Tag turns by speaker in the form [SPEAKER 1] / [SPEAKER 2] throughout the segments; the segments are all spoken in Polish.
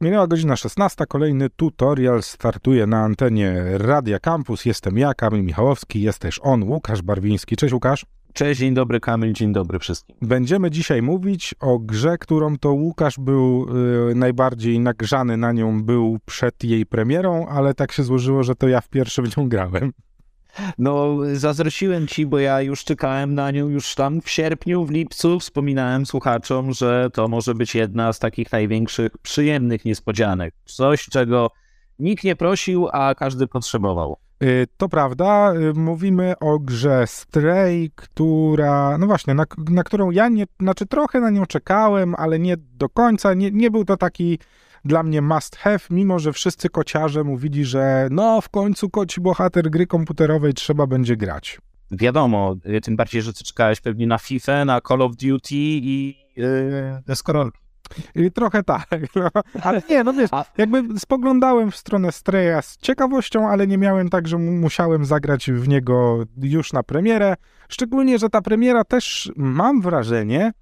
[SPEAKER 1] Minęła godzina 16, kolejny tutorial startuje na antenie Radia Campus. Jestem ja, Kamil Michałowski, jest też on, Łukasz Barwiński. Cześć Łukasz.
[SPEAKER 2] Cześć, dzień dobry Kamil, dzień dobry wszystkim.
[SPEAKER 1] Będziemy dzisiaj mówić o grze, którą to Łukasz był y, najbardziej nagrzany na nią był przed jej premierą, ale tak się złożyło, że to ja w pierwszy w nią grałem.
[SPEAKER 2] No, zazdrościłem ci, bo ja już czekałem na nią już tam w sierpniu, w lipcu. Wspominałem słuchaczom, że to może być jedna z takich największych, przyjemnych niespodzianek. Coś, czego nikt nie prosił, a każdy potrzebował.
[SPEAKER 1] Y, to prawda, y, mówimy o grze Stray, która, no właśnie, na, na którą ja nie, znaczy trochę na nią czekałem, ale nie do końca, nie, nie był to taki dla mnie must have, mimo że wszyscy kociarze mówili, że no w końcu koci bohater gry komputerowej trzeba będzie grać.
[SPEAKER 2] Wiadomo, tym bardziej, że ty czekałeś pewnie na FIFA, na Call of Duty i yy, deskorolki.
[SPEAKER 1] I trochę tak, no. ale nie, no wiesz, jakby spoglądałem w stronę Straya z ciekawością, ale nie miałem tak, że musiałem zagrać w niego już na premierę, szczególnie, że ta premiera też, mam wrażenie,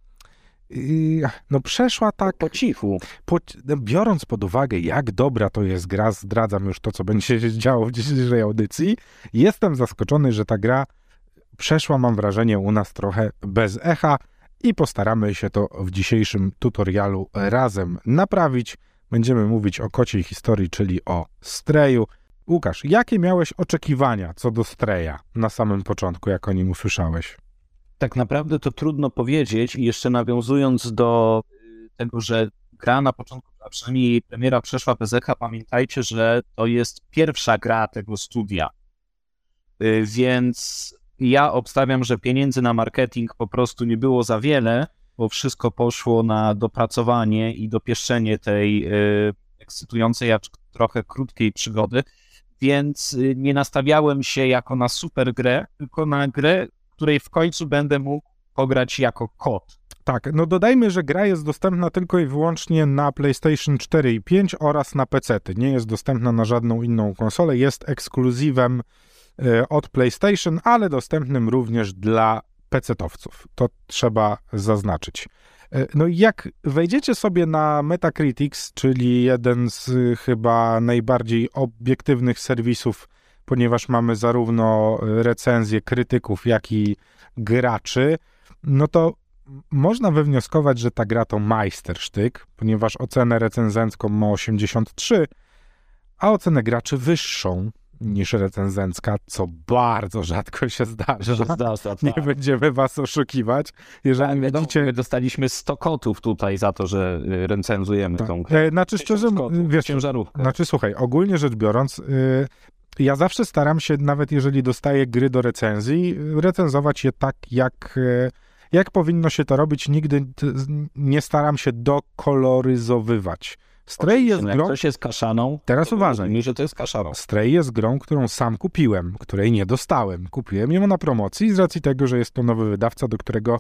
[SPEAKER 1] no przeszła tak...
[SPEAKER 2] Po cichu.
[SPEAKER 1] Po, no, biorąc pod uwagę, jak dobra to jest gra, zdradzam już to, co będzie się działo w dzisiejszej audycji, jestem zaskoczony, że ta gra przeszła, mam wrażenie, u nas trochę bez echa i postaramy się to w dzisiejszym tutorialu razem naprawić. Będziemy mówić o kociej historii, czyli o Streju. Łukasz, jakie miałeś oczekiwania co do Streja na samym początku, jak o nim usłyszałeś?
[SPEAKER 2] Tak naprawdę to trudno powiedzieć i jeszcze nawiązując do y, tego, że gra na początku, a przynajmniej premiera przeszła echa, pamiętajcie, że to jest pierwsza gra tego studia. Y, więc ja obstawiam, że pieniędzy na marketing po prostu nie było za wiele, bo wszystko poszło na dopracowanie i dopieszczenie tej y, ekscytującej, acz trochę krótkiej przygody, więc nie nastawiałem się jako na super grę, tylko na grę, której w końcu będę mógł pograć jako kod.
[SPEAKER 1] Tak, no dodajmy, że gra jest dostępna tylko i wyłącznie na PlayStation 4 i 5 oraz na PC. Nie jest dostępna na żadną inną konsolę, jest ekskluzywem e, od PlayStation, ale dostępnym również dla PC-towców. To trzeba zaznaczyć. E, no i jak wejdziecie sobie na Metacritics, czyli jeden z chyba najbardziej obiektywnych serwisów ponieważ mamy zarówno recenzje krytyków, jak i graczy, no to można wywnioskować, że ta gra to majstersztyk, ponieważ ocenę recenzencką ma 83, a ocenę graczy wyższą niż recenzencka, co bardzo rzadko się zdarza.
[SPEAKER 2] Zdarza,
[SPEAKER 1] Nie tak. będziemy was oszukiwać. Jeżeli
[SPEAKER 2] tak, widzicie... My dostaliśmy 100 kotów tutaj za to, że y, recenzujemy tak. tą grę.
[SPEAKER 1] E, znaczy szczerze, wiesz,
[SPEAKER 2] ciężarówkę.
[SPEAKER 1] Znaczy słuchaj, ogólnie rzecz biorąc, y, ja zawsze staram się, nawet jeżeli dostaję gry do recenzji, recenzować je tak, jak, e, jak powinno się to robić. Nigdy nie staram się dokoloryzowywać.
[SPEAKER 2] Stray jest grą... Jak coś jest kaszaną,
[SPEAKER 1] Teraz uważaj.
[SPEAKER 2] Mi, że to jest kaszaną.
[SPEAKER 1] Stray jest grą, którą sam kupiłem, której nie dostałem. Kupiłem ją na promocji z racji tego, że jest to nowy wydawca, do którego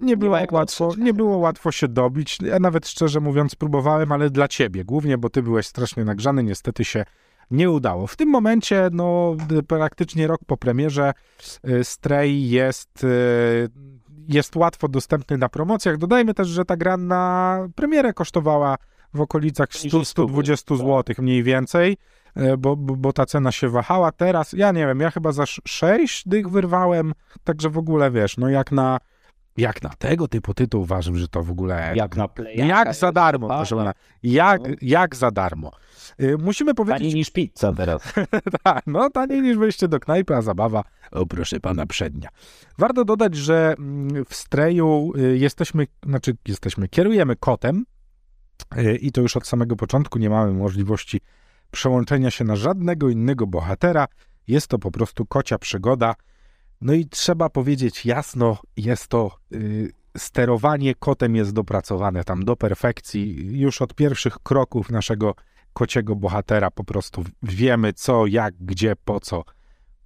[SPEAKER 1] nie było, nie łatwo, nie było łatwo się dobić. Ja nawet szczerze mówiąc próbowałem, ale dla ciebie głównie, bo ty byłeś strasznie nagrzany. Niestety się nie udało. W tym momencie, no, praktycznie rok po premierze, y, Stray jest, y, jest łatwo dostępny na promocjach. Dodajmy też, że ta gra na premierę kosztowała w okolicach 100-120 zł mniej więcej, y, bo, bo, bo, ta cena się wahała. Teraz, ja nie wiem, ja chyba za 6 dych wyrwałem, także w ogóle wiesz, no jak na jak na tego typu tytuł uważam, że to w ogóle...
[SPEAKER 2] Jak na playa.
[SPEAKER 1] Jak za darmo, proszę pana. Jak, no. jak za darmo. Musimy powiedzieć...
[SPEAKER 2] Taniej niż pizza teraz.
[SPEAKER 1] tak, no taniej niż wejście do knajpy, a zabawa, o proszę pana, przednia. Warto dodać, że mm, w Streju y, jesteśmy, znaczy jesteśmy, kierujemy kotem y, i to już od samego początku nie mamy możliwości przełączenia się na żadnego innego bohatera. Jest to po prostu kocia przygoda, no i trzeba powiedzieć jasno, jest to y, sterowanie kotem jest dopracowane tam do perfekcji. Już od pierwszych kroków naszego kociego bohatera po prostu wiemy co, jak, gdzie, po co,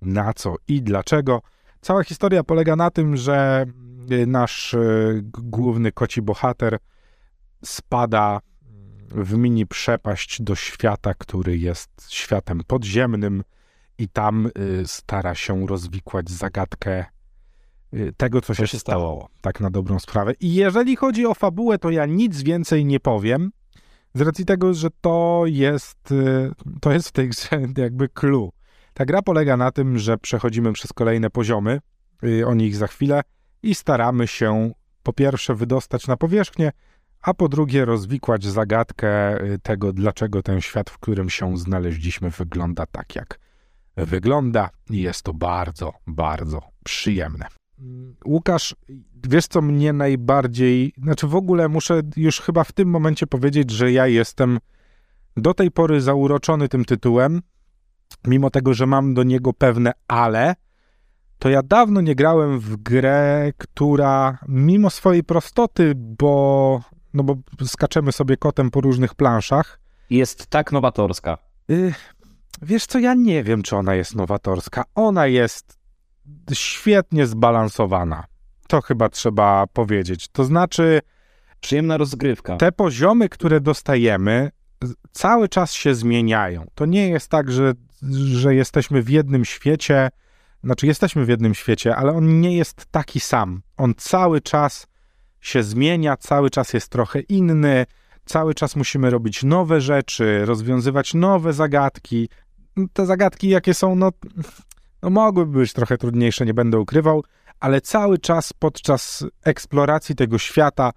[SPEAKER 1] na co i dlaczego. Cała historia polega na tym, że y, nasz y, główny koci bohater spada w mini przepaść do świata, który jest światem podziemnym i tam y, stara się rozwikłać zagadkę y, tego, co, się, się stało. Tak na dobrą sprawę. I jeżeli chodzi o fabułę, to ja nic więcej nie powiem, z racji tego, że to jest, y, to jest w tej grze jakby clue. Ta gra polega na tym, że przechodzimy przez kolejne poziomy, o nich za chwilę, i staramy się po pierwsze wydostać na powierzchnię, a po drugie rozwikłać zagadkę tego, dlaczego ten świat, w którym się znaleźliśmy, wygląda tak, jak wygląda. I jest to bardzo, bardzo przyjemne. Łukasz, wiesz co mnie najbardziej, znaczy w ogóle muszę już chyba w tym momencie powiedzieć, że ja jestem do tej pory zauroczony tym tytułem, mimo tego, że mam do niego pewne ale, to ja dawno nie grałem w grę, która mimo swojej prostoty, bo, no bo skaczemy sobie kotem po różnych planszach.
[SPEAKER 2] Jest tak nowatorska.
[SPEAKER 1] Y, wiesz co, ja nie wiem, czy ona jest nowatorska. Ona jest świetnie zbalansowana. To chyba trzeba powiedzieć. To znaczy.
[SPEAKER 2] Przyjemna rozgrywka.
[SPEAKER 1] Te poziomy, które dostajemy, cały czas się zmieniają. To nie jest tak, że, że jesteśmy w jednym świecie, znaczy jesteśmy w jednym świecie, ale on nie jest taki sam. On cały czas się zmienia, cały czas jest trochę inny, cały czas musimy robić nowe rzeczy, rozwiązywać nowe zagadki. Te zagadki, jakie są, no no mogłyby być trochę trudniejsze, nie będę ukrywał, ale cały czas podczas eksploracji tego świata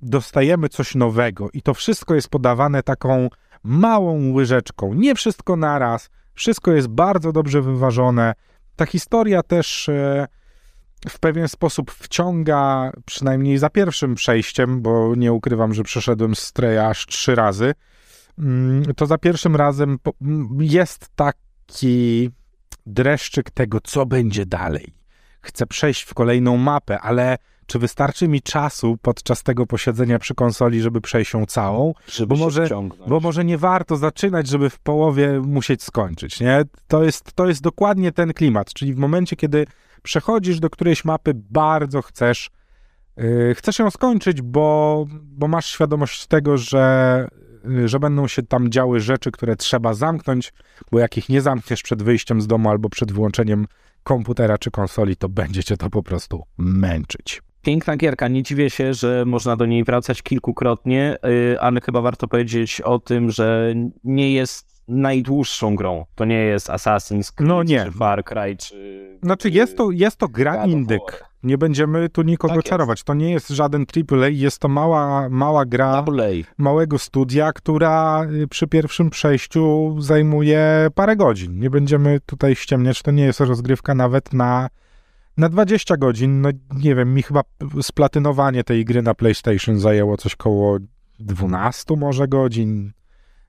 [SPEAKER 1] dostajemy coś nowego i to wszystko jest podawane taką małą łyżeczką. Nie wszystko naraz, wszystko jest bardzo dobrze wyważone. Ta historia też e, w pewien sposób wciąga, przynajmniej za pierwszym przejściem, bo nie ukrywam, że przeszedłem Stray aż trzy razy. Mm, to za pierwszym razem jest taki dreszczyk tego, co będzie dalej. Chcę przejść w kolejną mapę, ale czy wystarczy mi czasu podczas tego posiedzenia przy konsoli, żeby przejść ją całą?
[SPEAKER 2] Żeby
[SPEAKER 1] bo, może, bo może nie warto zaczynać, żeby w połowie musieć skończyć, nie? To jest, to jest dokładnie ten klimat, czyli w momencie, kiedy przechodzisz do którejś mapy, bardzo chcesz, yy, chcesz ją skończyć, bo, bo masz świadomość tego, że Y, że będą się tam działy rzeczy, które trzeba zamknąć, bo jak ich nie zamkniesz przed wyjściem z domu albo przed wyłączeniem komputera czy konsoli, to będzie cię to po prostu męczyć.
[SPEAKER 2] Piękna gierka, nie dziwię się, że można do niej wracać kilkukrotnie, y, ale chyba warto powiedzieć o tym, że nie jest najdłuższą grą. To nie jest Assassin's Creed, no nie. czy Far Cry, czy...
[SPEAKER 1] Znaczy jest to, jest to gra indyk. Nie będziemy tu nikogo tak czarować. To nie jest żaden AAA, jest to mała, mała gra małego studia, która y, przy pierwszym przejściu zajmuje parę godzin. Nie będziemy tutaj ściemniać, to nie jest rozgrywka nawet na, na 20 godzin. No nie wiem, mi chyba splatynowanie tej gry na PlayStation zajęło coś koło 12 może godzin.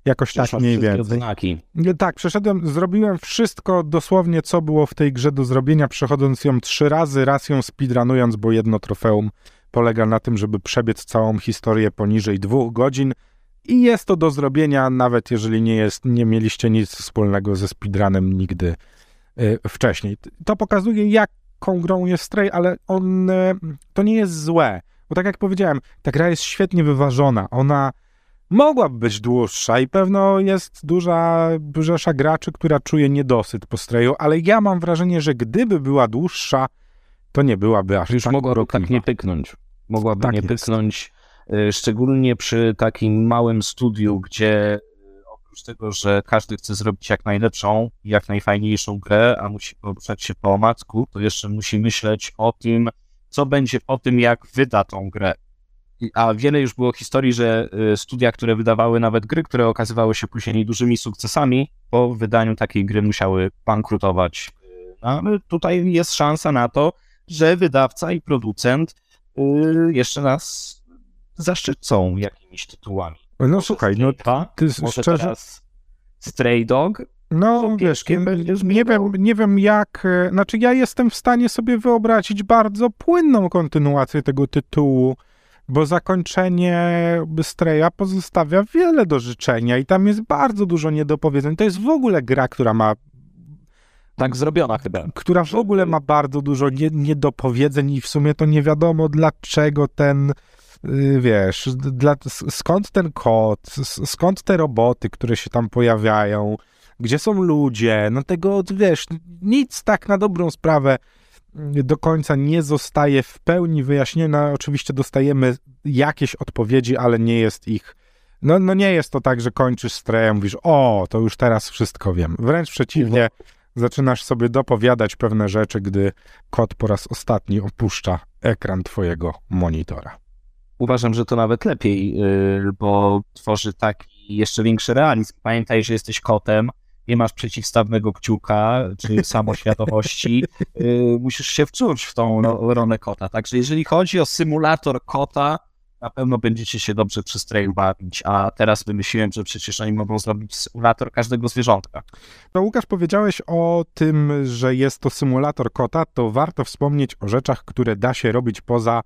[SPEAKER 1] Jakoś tak mniej więcej. Znaki. Tak, przeszedłem, zrobiłem wszystko dosłownie, co było w tej grze do zrobienia, przechodząc ją trzy razy, raz ją speedrunując, bo jedno trofeum polega na tym, żeby przebiec całą historię poniżej dwóch godzin i jest to do zrobienia, nawet jeżeli nie, jest, nie mieliście nic wspólnego ze speedrunem nigdy y, wcześniej. To pokazuje, jaką grą jest Stray, ale on, y, to nie jest złe, bo tak jak powiedziałem, ta gra jest świetnie wyważona, ona mogłaby być dłuższa i pewno jest duża rzesza graczy, która czuje niedosyt po streju, ale ja mam wrażenie, że gdyby była dłuższa, to nie byłaby aż
[SPEAKER 2] Już
[SPEAKER 1] tak
[SPEAKER 2] mogłaby tak nie pyknąć. Mogłaby tak nie jest. pyknąć, y, szczególnie przy takim małym studiu, gdzie y, oprócz tego, że każdy chce zrobić jak najlepszą, jak najfajniejszą grę, a musi poruszać się po omacku, to jeszcze musi myśleć o tym, co będzie po tym, jak wyda tą grę a wiele już było historii, że y, studia, które wydawały nawet gry, które okazywały się później dużymi sukcesami, po wydaniu takiej gry musiały bankrutować. No, ale tutaj jest szansa na to, że wydawca i producent y, jeszcze nas zaszczycą jakimiś tytułami.
[SPEAKER 1] No może słuchaj, no
[SPEAKER 2] ty szczerze... Stray Dog,
[SPEAKER 1] no, wiesz, nie, nie, wiem, nie wiem jak, e, znaczy ja jestem w stanie sobie wyobrazić bardzo płynną kontynuację tego tytułu, bo zakończenie Streya pozostawia wiele do życzenia i tam jest bardzo dużo niedopowiedzeń. To jest w ogóle gra, która ma
[SPEAKER 2] tak zrobiona chyba.
[SPEAKER 1] Która w ogóle ma bardzo dużo nie, niedopowiedzeń i w sumie to nie wiadomo dlaczego ten, y, wiesz, dla, skąd ten kod, skąd te roboty, które się tam pojawiają, gdzie są ludzie, no tego, wiesz, nic tak na dobrą sprawę do końca nie zostaje w pełni wyjaśniona. Oczywiście dostajemy jakieś odpowiedzi, ale nie jest ich No, no nie jest to tak, że kończysz streję, mówisz, o, to już teraz wszystko wiem. Wręcz przeciwnie, zaczynasz sobie dopowiadać pewne rzeczy, gdy kot po raz ostatni opuszcza ekran twojego monitora.
[SPEAKER 2] Uważam, że to nawet lepiej, yy, bo tworzy taki jeszcze większy realizm. Pamiętaj, że jesteś kotem, nie masz przeciwstawnego kciuka czy samoświadomości, yy, musisz się wczuć w tą rolę kota. Także jeżeli chodzi o symulator kota, na pewno będziecie się dobrze przy streju bawić, a teraz wymyśliłem, że przecież oni mogą zrobić symulator każdego zwierzątka.
[SPEAKER 1] No Łukasz, powiedziałeś o tym, że jest to symulator kota, to warto wspomnieć o rzeczach, które da się robić poza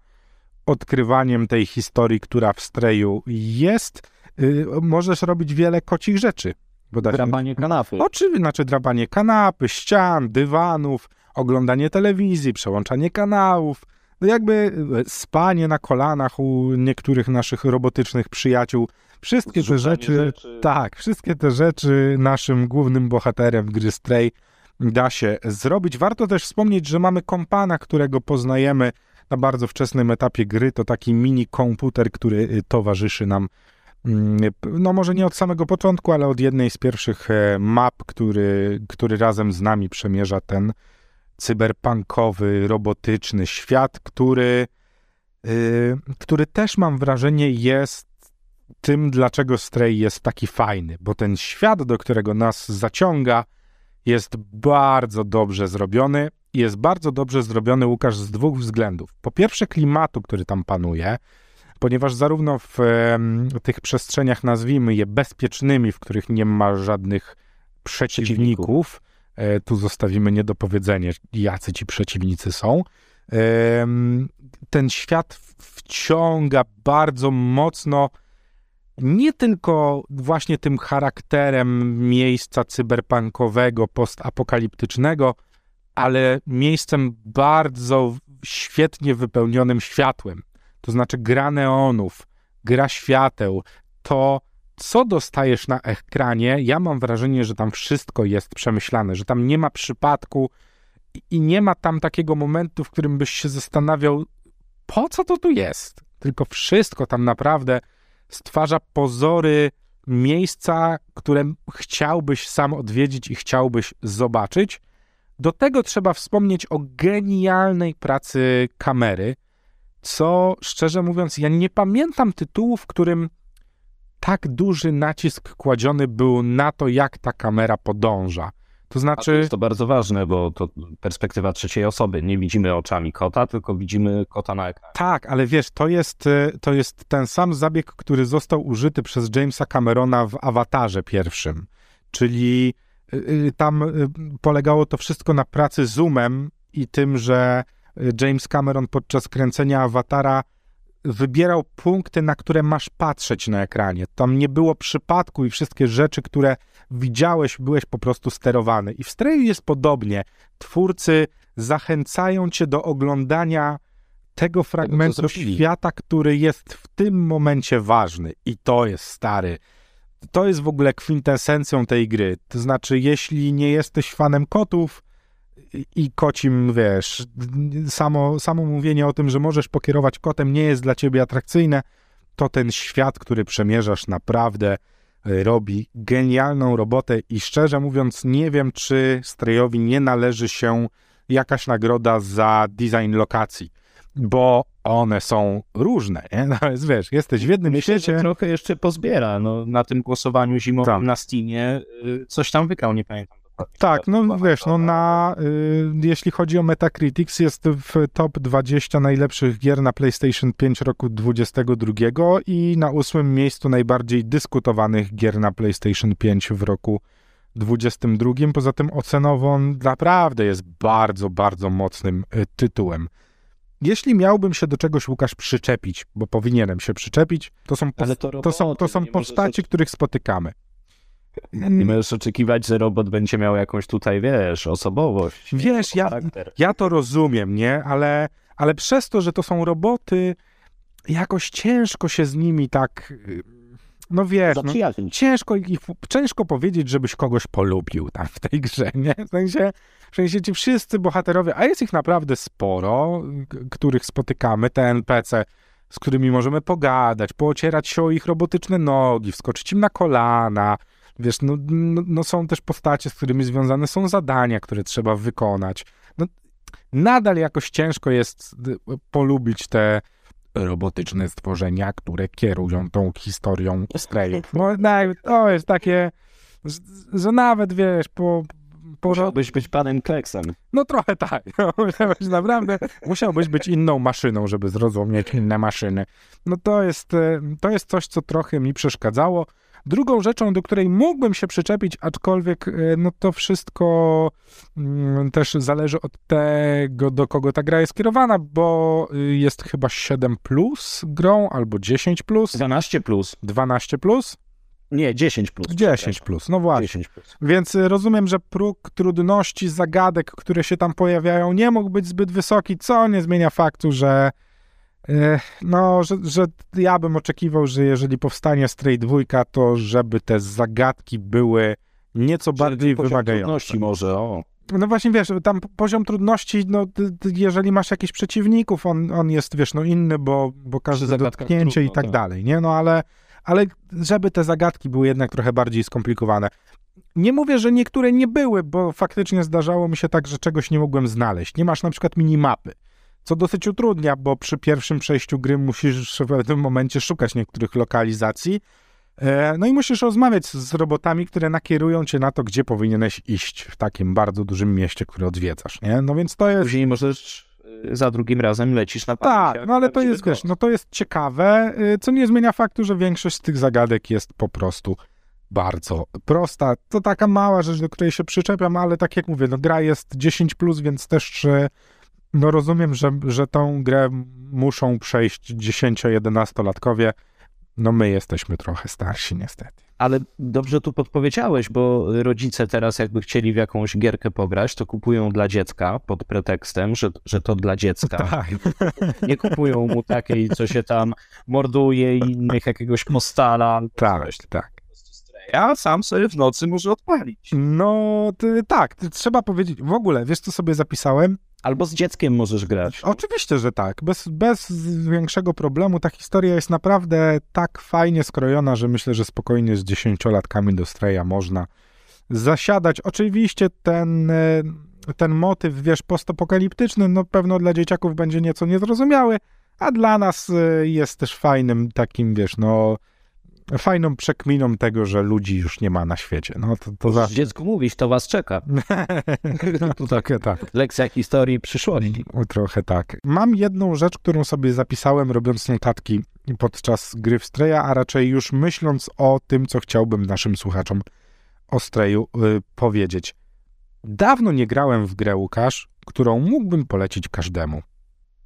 [SPEAKER 1] odkrywaniem tej historii, która w streju jest. Yy, możesz robić wiele kocich rzeczy.
[SPEAKER 2] Bo da drabanie się... kanapy.
[SPEAKER 1] Oczywiście, znaczy drabanie kanapy, ścian, dywanów, oglądanie telewizji, przełączanie kanałów, no jakby e, spanie na kolanach u niektórych naszych robotycznych przyjaciół. Wszystkie te rzeczy, rzeczy, tak, wszystkie te rzeczy naszym głównym bohaterem gry Stray da się zrobić. Warto też wspomnieć, że mamy kompana, którego poznajemy na bardzo wczesnym etapie gry. To taki mini komputer, który y, towarzyszy nam no może nie od samego początku, ale od jednej z pierwszych e, map, który, który razem z nami przemierza ten cyberpunkowy, robotyczny świat, który, yy, który też mam wrażenie jest tym, dlaczego Stray jest taki fajny, bo ten świat, do którego nas zaciąga, jest bardzo dobrze zrobiony. Jest bardzo dobrze zrobiony Łukasz z dwóch względów. Po pierwsze, klimatu, który tam panuje, ponieważ zarówno w tych przestrzeniach, nazwijmy je bezpiecznymi, w których nie ma żadnych przeciwników, E, tu zostawimy niedopowiedzenie, jacy ci przeciwnicy są. Ten świat wciąga bardzo mocno nie tylko właśnie tym charakterem miejsca cyberpunkowego, postapokaliptycznego, ale miejscem bardzo świetnie wypełnionym światłem. To znaczy gra neonów, gra świateł, to co dostajesz na ekranie, ja mam wrażenie, że tam wszystko jest przemyślane, że tam nie ma przypadku i nie ma tam takiego momentu, w którym byś się zastanawiał, po co to tu jest. Tylko wszystko tam naprawdę stwarza pozory miejsca, które chciałbyś sam odwiedzić i chciałbyś zobaczyć. Do tego trzeba wspomnieć o genialnej pracy kamery, co szczerze mówiąc, ja nie pamiętam tytułu, w którym tak duży nacisk kładziony był na to, jak ta kamera podąża. To znaczy. To
[SPEAKER 2] jest to bardzo ważne, bo to perspektywa trzeciej osoby. Nie widzimy oczami kota, tylko widzimy kota na ekranie.
[SPEAKER 1] Tak, ale wiesz, to jest, e, to jest ten sam zabieg, który został użyty przez Jamesa Camerona w awatarze pierwszym. Czyli e, e, tam polegało to wszystko na pracy zoomem i tym, że James Cameron podczas kręcenia awatara wybierał punkty, na które masz patrzeć na ekranie. Tam nie było przypadku i wszystkie rzeczy, które widziałeś, byłeś po prostu sterowany. I w Strayu jest podobnie. Twórcy zachęcają cię do oglądania tego fragmentu tego, świata, który jest w tym momencie ważny. I to jest stary. To jest w ogóle kwintesencją tej gry. To znaczy, jeśli nie jesteś fanem kotów, i kocim, wiesz, samo, samo mówienie o tym, że możesz pokierować kotem nie jest dla ciebie atrakcyjne, to ten świat, który przemierzasz, naprawdę e, robi genialną robotę i szczerze mówiąc, nie wiem, czy Strayowi nie należy się jakaś nagroda za design lokacji, bo one są różne, nie? No jest, wiesz, jesteś w jednym
[SPEAKER 2] Myślę,
[SPEAKER 1] świecie...
[SPEAKER 2] Trochę jeszcze pozbiera, no, na tym głosowaniu zimowym tak. na Steamie y, coś tam wygrał, nie pamiętam
[SPEAKER 1] tak, no wiesz, no na, y, jeśli chodzi o Metacritics, jest w top 20 najlepszych gier na PlayStation 5 roku 2022 i na ósmym miejscu najbardziej dyskutowanych gier na PlayStation 5 w roku 2022. Poza tym ocenowo on naprawdę jest bardzo, bardzo mocnym y, tytułem. Jeśli miałbym się do czegoś, Łukasz, przyczepić, bo powinienem się przyczepić, to są, to, to są, to są postaci, których spotykamy.
[SPEAKER 2] Nie możesz oczekiwać, że robot będzie miał jakąś tutaj, wiesz, osobowość.
[SPEAKER 1] Wiesz, ja, ja to rozumiem, nie? Ale, ale przez to, że to są roboty, jakoś ciężko się z nimi tak. No wiesz, no, ciężko, ciężko powiedzieć, żebyś kogoś polubił tam w tej grze, nie? W sensie, w sensie ci wszyscy bohaterowie, a jest ich naprawdę sporo, których spotykamy, te NPC z którymi możemy pogadać, poocierać się o ich robotyczne nogi, wskoczyć im na kolana. Wiesz, no, no, no są też postacie, z którymi związane są zadania, które trzeba wykonać. No, nadal jakoś ciężko jest y, polubić te robotyczne stworzenia, które kierują tą historią strejów. No, to jest takie, że nawet, wiesz, po...
[SPEAKER 2] Musiałbyś być panem Kleksem.
[SPEAKER 1] No trochę tak. Musiałbyś naprawdę, musiałbyś być inną maszyną, żeby zrozumieć inne maszyny. No to jest, y, to jest coś, co trochę mi przeszkadzało. Drugą rzeczą, do której mógłbym się przyczepić, aczkolwiek e, no to wszystko mm, też zależy od tego, do kogo ta gra jest kierowana, bo y, jest chyba 7 plus grą albo 10 plus.
[SPEAKER 2] 12 plus.
[SPEAKER 1] 12 plus?
[SPEAKER 2] Nie, 10 plus.
[SPEAKER 1] 10 plus, no właśnie. Plus. Więc y, rozumiem, że próg trudności zagadek, które się tam pojawiają, nie mógł być zbyt wysoki, co nie zmienia faktu, że no, że, że ja bym oczekiwał, że jeżeli powstanie Stray 2, to żeby te zagadki były nieco bardziej wymagające.
[SPEAKER 2] trudności może, o.
[SPEAKER 1] No właśnie, wiesz, tam poziom trudności, no jeżeli masz jakichś przeciwników, on, on jest, wiesz, no inny, bo, bo każde dotknięcie trudno, i tak, tak dalej, nie? No ale, ale żeby te zagadki były jednak trochę bardziej skomplikowane. Nie mówię, że niektóre nie były, bo faktycznie zdarzało mi się tak, że czegoś nie mogłem znaleźć. Nie masz na przykład minimapy co dosyć utrudnia, bo przy pierwszym przejściu gry musisz w pewnym momencie szukać niektórych lokalizacji. E, no i musisz rozmawiać z robotami, które nakierują cię na to, gdzie powinieneś iść w takim bardzo dużym mieście, które odwiedzasz, nie? No więc to jest...
[SPEAKER 2] Później możesz za drugim razem lecisz na
[SPEAKER 1] Tak, no ale to jest, wiesz, no to jest ciekawe, y, co nie zmienia faktu, że większość z tych zagadek jest po prostu bardzo prosta. To taka mała rzecz, do której się przyczepiam, ale tak jak mówię, no gra jest 10+, plus, więc też no rozumiem, że, że tą grę muszą przejść 10-11-latkowie. No my jesteśmy trochę starsi niestety.
[SPEAKER 2] Ale dobrze tu podpowiedziałeś, bo rodzice teraz jakby chcieli w jakąś gierkę pograć, to kupują dla dziecka pod pretekstem, że, że to dla dziecka.
[SPEAKER 1] Tak.
[SPEAKER 2] Nie kupują mu takiej, co się tam morduje i innych jakiegoś postala.
[SPEAKER 1] Tak, tak.
[SPEAKER 2] A sam sobie w nocy może odpalić.
[SPEAKER 1] No ty, tak, ty, trzeba powiedzieć, w ogóle, wiesz co sobie zapisałem?
[SPEAKER 2] Albo z dzieckiem możesz grać.
[SPEAKER 1] Oczywiście, że tak. Bez, bez większego problemu. Ta historia jest naprawdę tak fajnie skrojona, że myślę, że spokojnie z dziesięciolatkami do Streja można zasiadać. Oczywiście ten, e, ten motyw, wiesz, postapokaliptyczny, no pewno dla dzieciaków będzie nieco niezrozumiały, a dla nas e, jest też fajnym takim, wiesz, no fajną przekminą tego, że ludzi już nie ma na świecie. No, to, to
[SPEAKER 2] za... Dziecku mówisz, to was czeka.
[SPEAKER 1] to tak, tak.
[SPEAKER 2] Lekcja historii przyszłości.
[SPEAKER 1] Trochę tak. Mam jedną rzecz, którą sobie zapisałem, robiąc notatki podczas gry w Streja, a raczej już myśląc o tym, co chciałbym naszym słuchaczom o Streju yy, powiedzieć. Dawno nie grałem w grę, Łukasz, którą mógłbym polecić każdemu.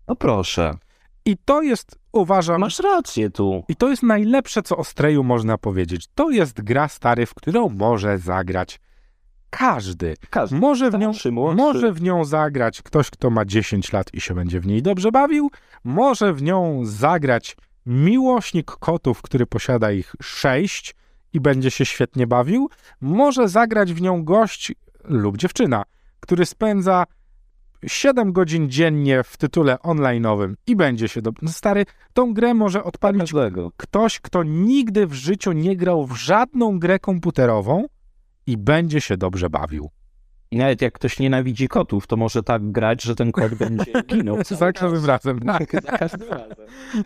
[SPEAKER 2] No proszę.
[SPEAKER 1] I to jest, uważam...
[SPEAKER 2] Masz rację tu.
[SPEAKER 1] I to jest najlepsze, co o Streju można powiedzieć. To jest gra, stary, w którą może zagrać każdy. każdy. Może, w nią, może w nią zagrać ktoś, kto ma 10 lat i się będzie w niej dobrze bawił. Może w nią zagrać miłośnik kotów, który posiada ich 6 i będzie się świetnie bawił. Może zagrać w nią gość lub dziewczyna, który spędza 7 godzin dziennie w tytule online'owym i będzie się do... No stary, tą grę może odpalić ktoś, kto nigdy w życiu nie grał w żadną grę komputerową i będzie się dobrze bawił.
[SPEAKER 2] I nawet jak ktoś nienawidzi kotów, to może tak grać, że ten kot będzie ginął.
[SPEAKER 1] za każdym razem. Tak, za każdym razem.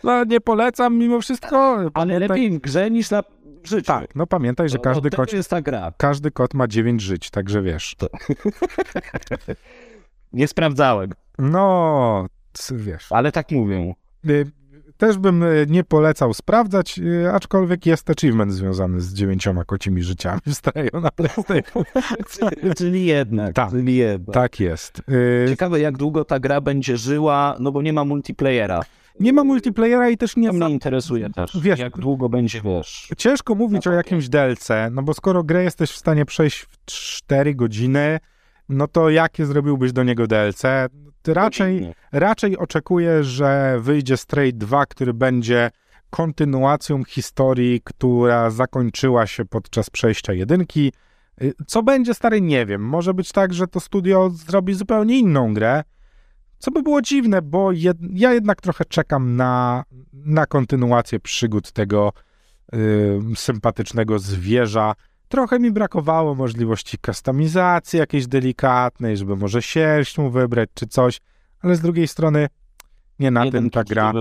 [SPEAKER 1] No nie polecam mimo wszystko.
[SPEAKER 2] Ale pamiętaj... lepiej w grze niż na życiu.
[SPEAKER 1] Tak, no pamiętaj, że każdy kot...
[SPEAKER 2] jest ta gra.
[SPEAKER 1] Każdy kot ma 9 żyć, także wiesz. To...
[SPEAKER 2] Nie sprawdzałem.
[SPEAKER 1] No, wiesz.
[SPEAKER 2] Ale tak mówią.
[SPEAKER 1] Y, też bym y, nie polecał sprawdzać, y, aczkolwiek jest achievement związany z dziewięcioma kocimi życiami w Strayo na PlayStation.
[SPEAKER 2] czyli jednak, tak, czyli jednak.
[SPEAKER 1] Tak jest.
[SPEAKER 2] Ciekawe, jak długo ta gra będzie żyła, no bo nie ma multiplayera.
[SPEAKER 1] Nie ma multiplayera i też nie...
[SPEAKER 2] To mnie interesuje też, wiesz, jak długo będzie, wiesz...
[SPEAKER 1] Ciężko mówić o jakimś DLC, no bo skoro grę jesteś w stanie przejść w 4 godziny, no to jakie zrobiłbyś do niego DLC? Raczej, raczej oczekuję, że wyjdzie Stray 2, który będzie kontynuacją historii, która zakończyła się podczas przejścia jedynki. Co będzie, stary, nie wiem. Może być tak, że to studio zrobi zupełnie inną grę, Co by było dziwne, bo jed, ja jednak trochę czekam na, na kontynuację przygód tego y, sympatycznego zwierza. Trochę mi brakowało możliwości kustomizacji jakiejś delikatnej, żeby może sierść mu wybrać czy coś, ale z drugiej strony nie na
[SPEAKER 2] Jeden
[SPEAKER 1] tym ta gra.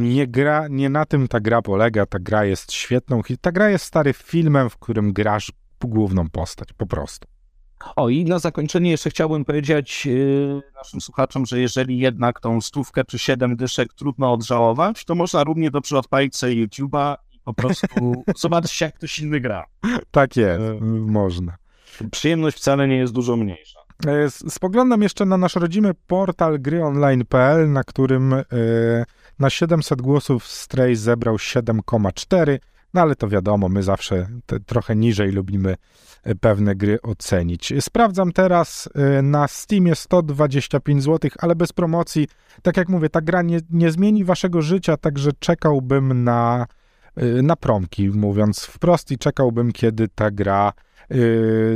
[SPEAKER 1] Nie, gra, nie na tym ta gra polega. Ta gra jest świetną. Ta gra jest stary filmem, w którym grasz główną postać, po prostu.
[SPEAKER 2] O, i na zakończenie jeszcze chciałbym powiedzieć yy, naszym słuchaczom, że jeżeli jednak tą stówkę czy siedem dyszek trudno odżałować, to można równie dobrze odpalić sobie YouTube'a po prostu zobaczyć, jak ktoś inny gra.
[SPEAKER 1] Tak jest,
[SPEAKER 2] E.
[SPEAKER 1] można.
[SPEAKER 2] Przyjemność wcale nie jest dużo mniejsza.
[SPEAKER 1] E, Spoglądam jeszcze na nasz rodzimy portal gryonline.pl, na którym e, na 700 głosów Stray zebrał 7,4, no ale to wiadomo, my zawsze trochę niżej lubimy pewne gry ocenić. Sprawdzam teraz na Steamie 125 zł, ale bez promocji. Tak jak mówię, ta gra nie, nie zmieni waszego życia, także czekałbym na, na promki, mówiąc wprost i czekałbym, kiedy ta gra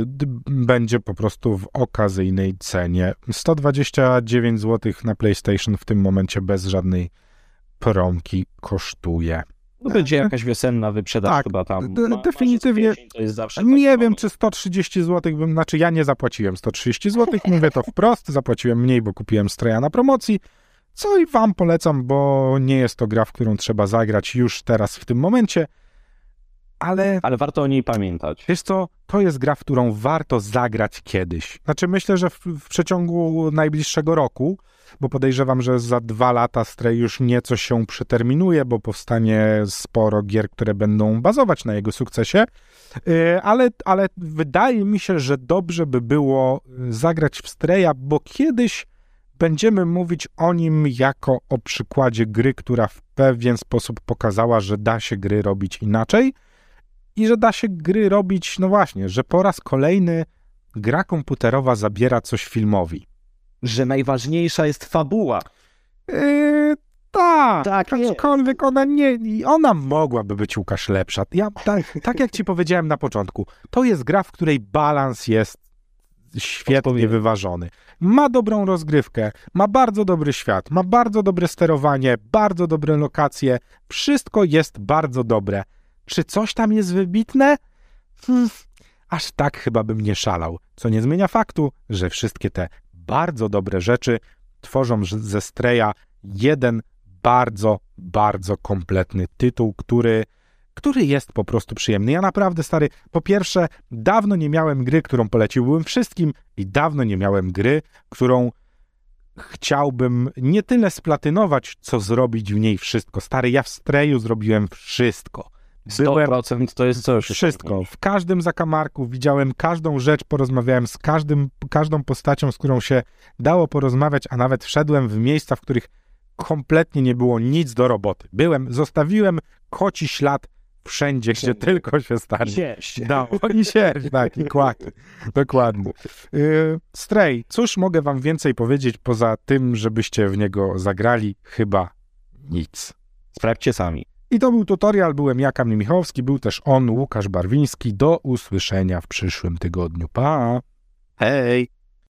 [SPEAKER 1] d- będzie po prostu w okazyjnej cenie. 129 zł na PlayStation w tym momencie bez żadnej promki kosztuje.
[SPEAKER 2] No będzie jakaś wiosenna wyprzedaż
[SPEAKER 1] Tak,
[SPEAKER 2] chyba tam. Ma-
[SPEAKER 1] definitywnie.
[SPEAKER 2] marzec, kwiecień To jest zawsze
[SPEAKER 1] Nie
[SPEAKER 2] taki
[SPEAKER 1] wiem, czy 130 zł bym, znaczy ja nie zapłaciłem 130 zł, mówię to wprost, zapłaciłem mniej, bo kupiłem Straya na promocji, co i wam polecam, bo nie jest to gra, w którą trzeba zagrać już teraz w tym momencie, ale
[SPEAKER 2] Ale warto o niej pamiętać.
[SPEAKER 1] Wiesz co, to jest gra, w którą warto zagrać kiedyś. Znaczy myślę, że w, w przeciągu najbliższego roku, bo podejrzewam, że za dwa lata Stray już nieco się przeterminuje, bo powstanie sporo gier, które będą bazować na jego sukcesie, Yy, ale, ale wydaje mi się, że dobrze by było y, zagrać w Straya, bo kiedyś będziemy mówić o nim jako o przykładzie gry, która w pewien sposób pokazała, że da się gry robić inaczej i że da się gry robić, no właśnie, że po raz kolejny gra komputerowa zabiera coś filmowi.
[SPEAKER 2] Że najważniejsza jest fabuła.
[SPEAKER 1] Yy, tak,
[SPEAKER 2] Tak
[SPEAKER 1] aczkolwiek ona nie, ona mogłaby być Łukasz lepsza. Ja, tak, tak jak ci powiedziałem na początku, to jest gra, w której balans jest świetnie wyważony. Ma dobrą rozgrywkę, ma bardzo dobry świat, ma bardzo dobre sterowanie, bardzo dobre lokacje, wszystko jest bardzo dobre. Czy coś tam jest wybitne? Hmm, aż tak chyba bym nie szalał, co nie zmienia faktu, że wszystkie te bardzo dobre rzeczy tworzą ze Streja jeden bardzo, bardzo kompletny tytuł, który, który jest po prostu przyjemny. Ja naprawdę, stary, po pierwsze, dawno nie miałem gry, którą poleciłbym wszystkim i dawno nie miałem gry, którą chciałbym nie tyle splatynować, co zrobić w niej wszystko. Stary, ja w Streju zrobiłem wszystko. Byłem
[SPEAKER 2] 100% to jest coś.
[SPEAKER 1] wszystko. W każdym zakamarku widziałem każdą rzecz, porozmawiałem z każdym, każdą postacią, z którą się dało porozmawiać, a nawet wszedłem w miejsca, w których kompletnie nie było nic do roboty. Byłem, zostawiłem koci ślad wszędzie, gdzie tylko się stanie.
[SPEAKER 2] Sieść.
[SPEAKER 1] Dało i sierść, tak, i kłaki. Dokładnie. Yy, Stray, cóż mogę wam więcej powiedzieć poza tym, żebyście w niego zagrali? Chyba nic.
[SPEAKER 2] Sprawdźcie sami.
[SPEAKER 1] I to był tutorial, byłem ja, Kamil Michałowski, był też on, Łukasz Barwiński. Do usłyszenia w przyszłym tygodniu. Pa!
[SPEAKER 2] Hej!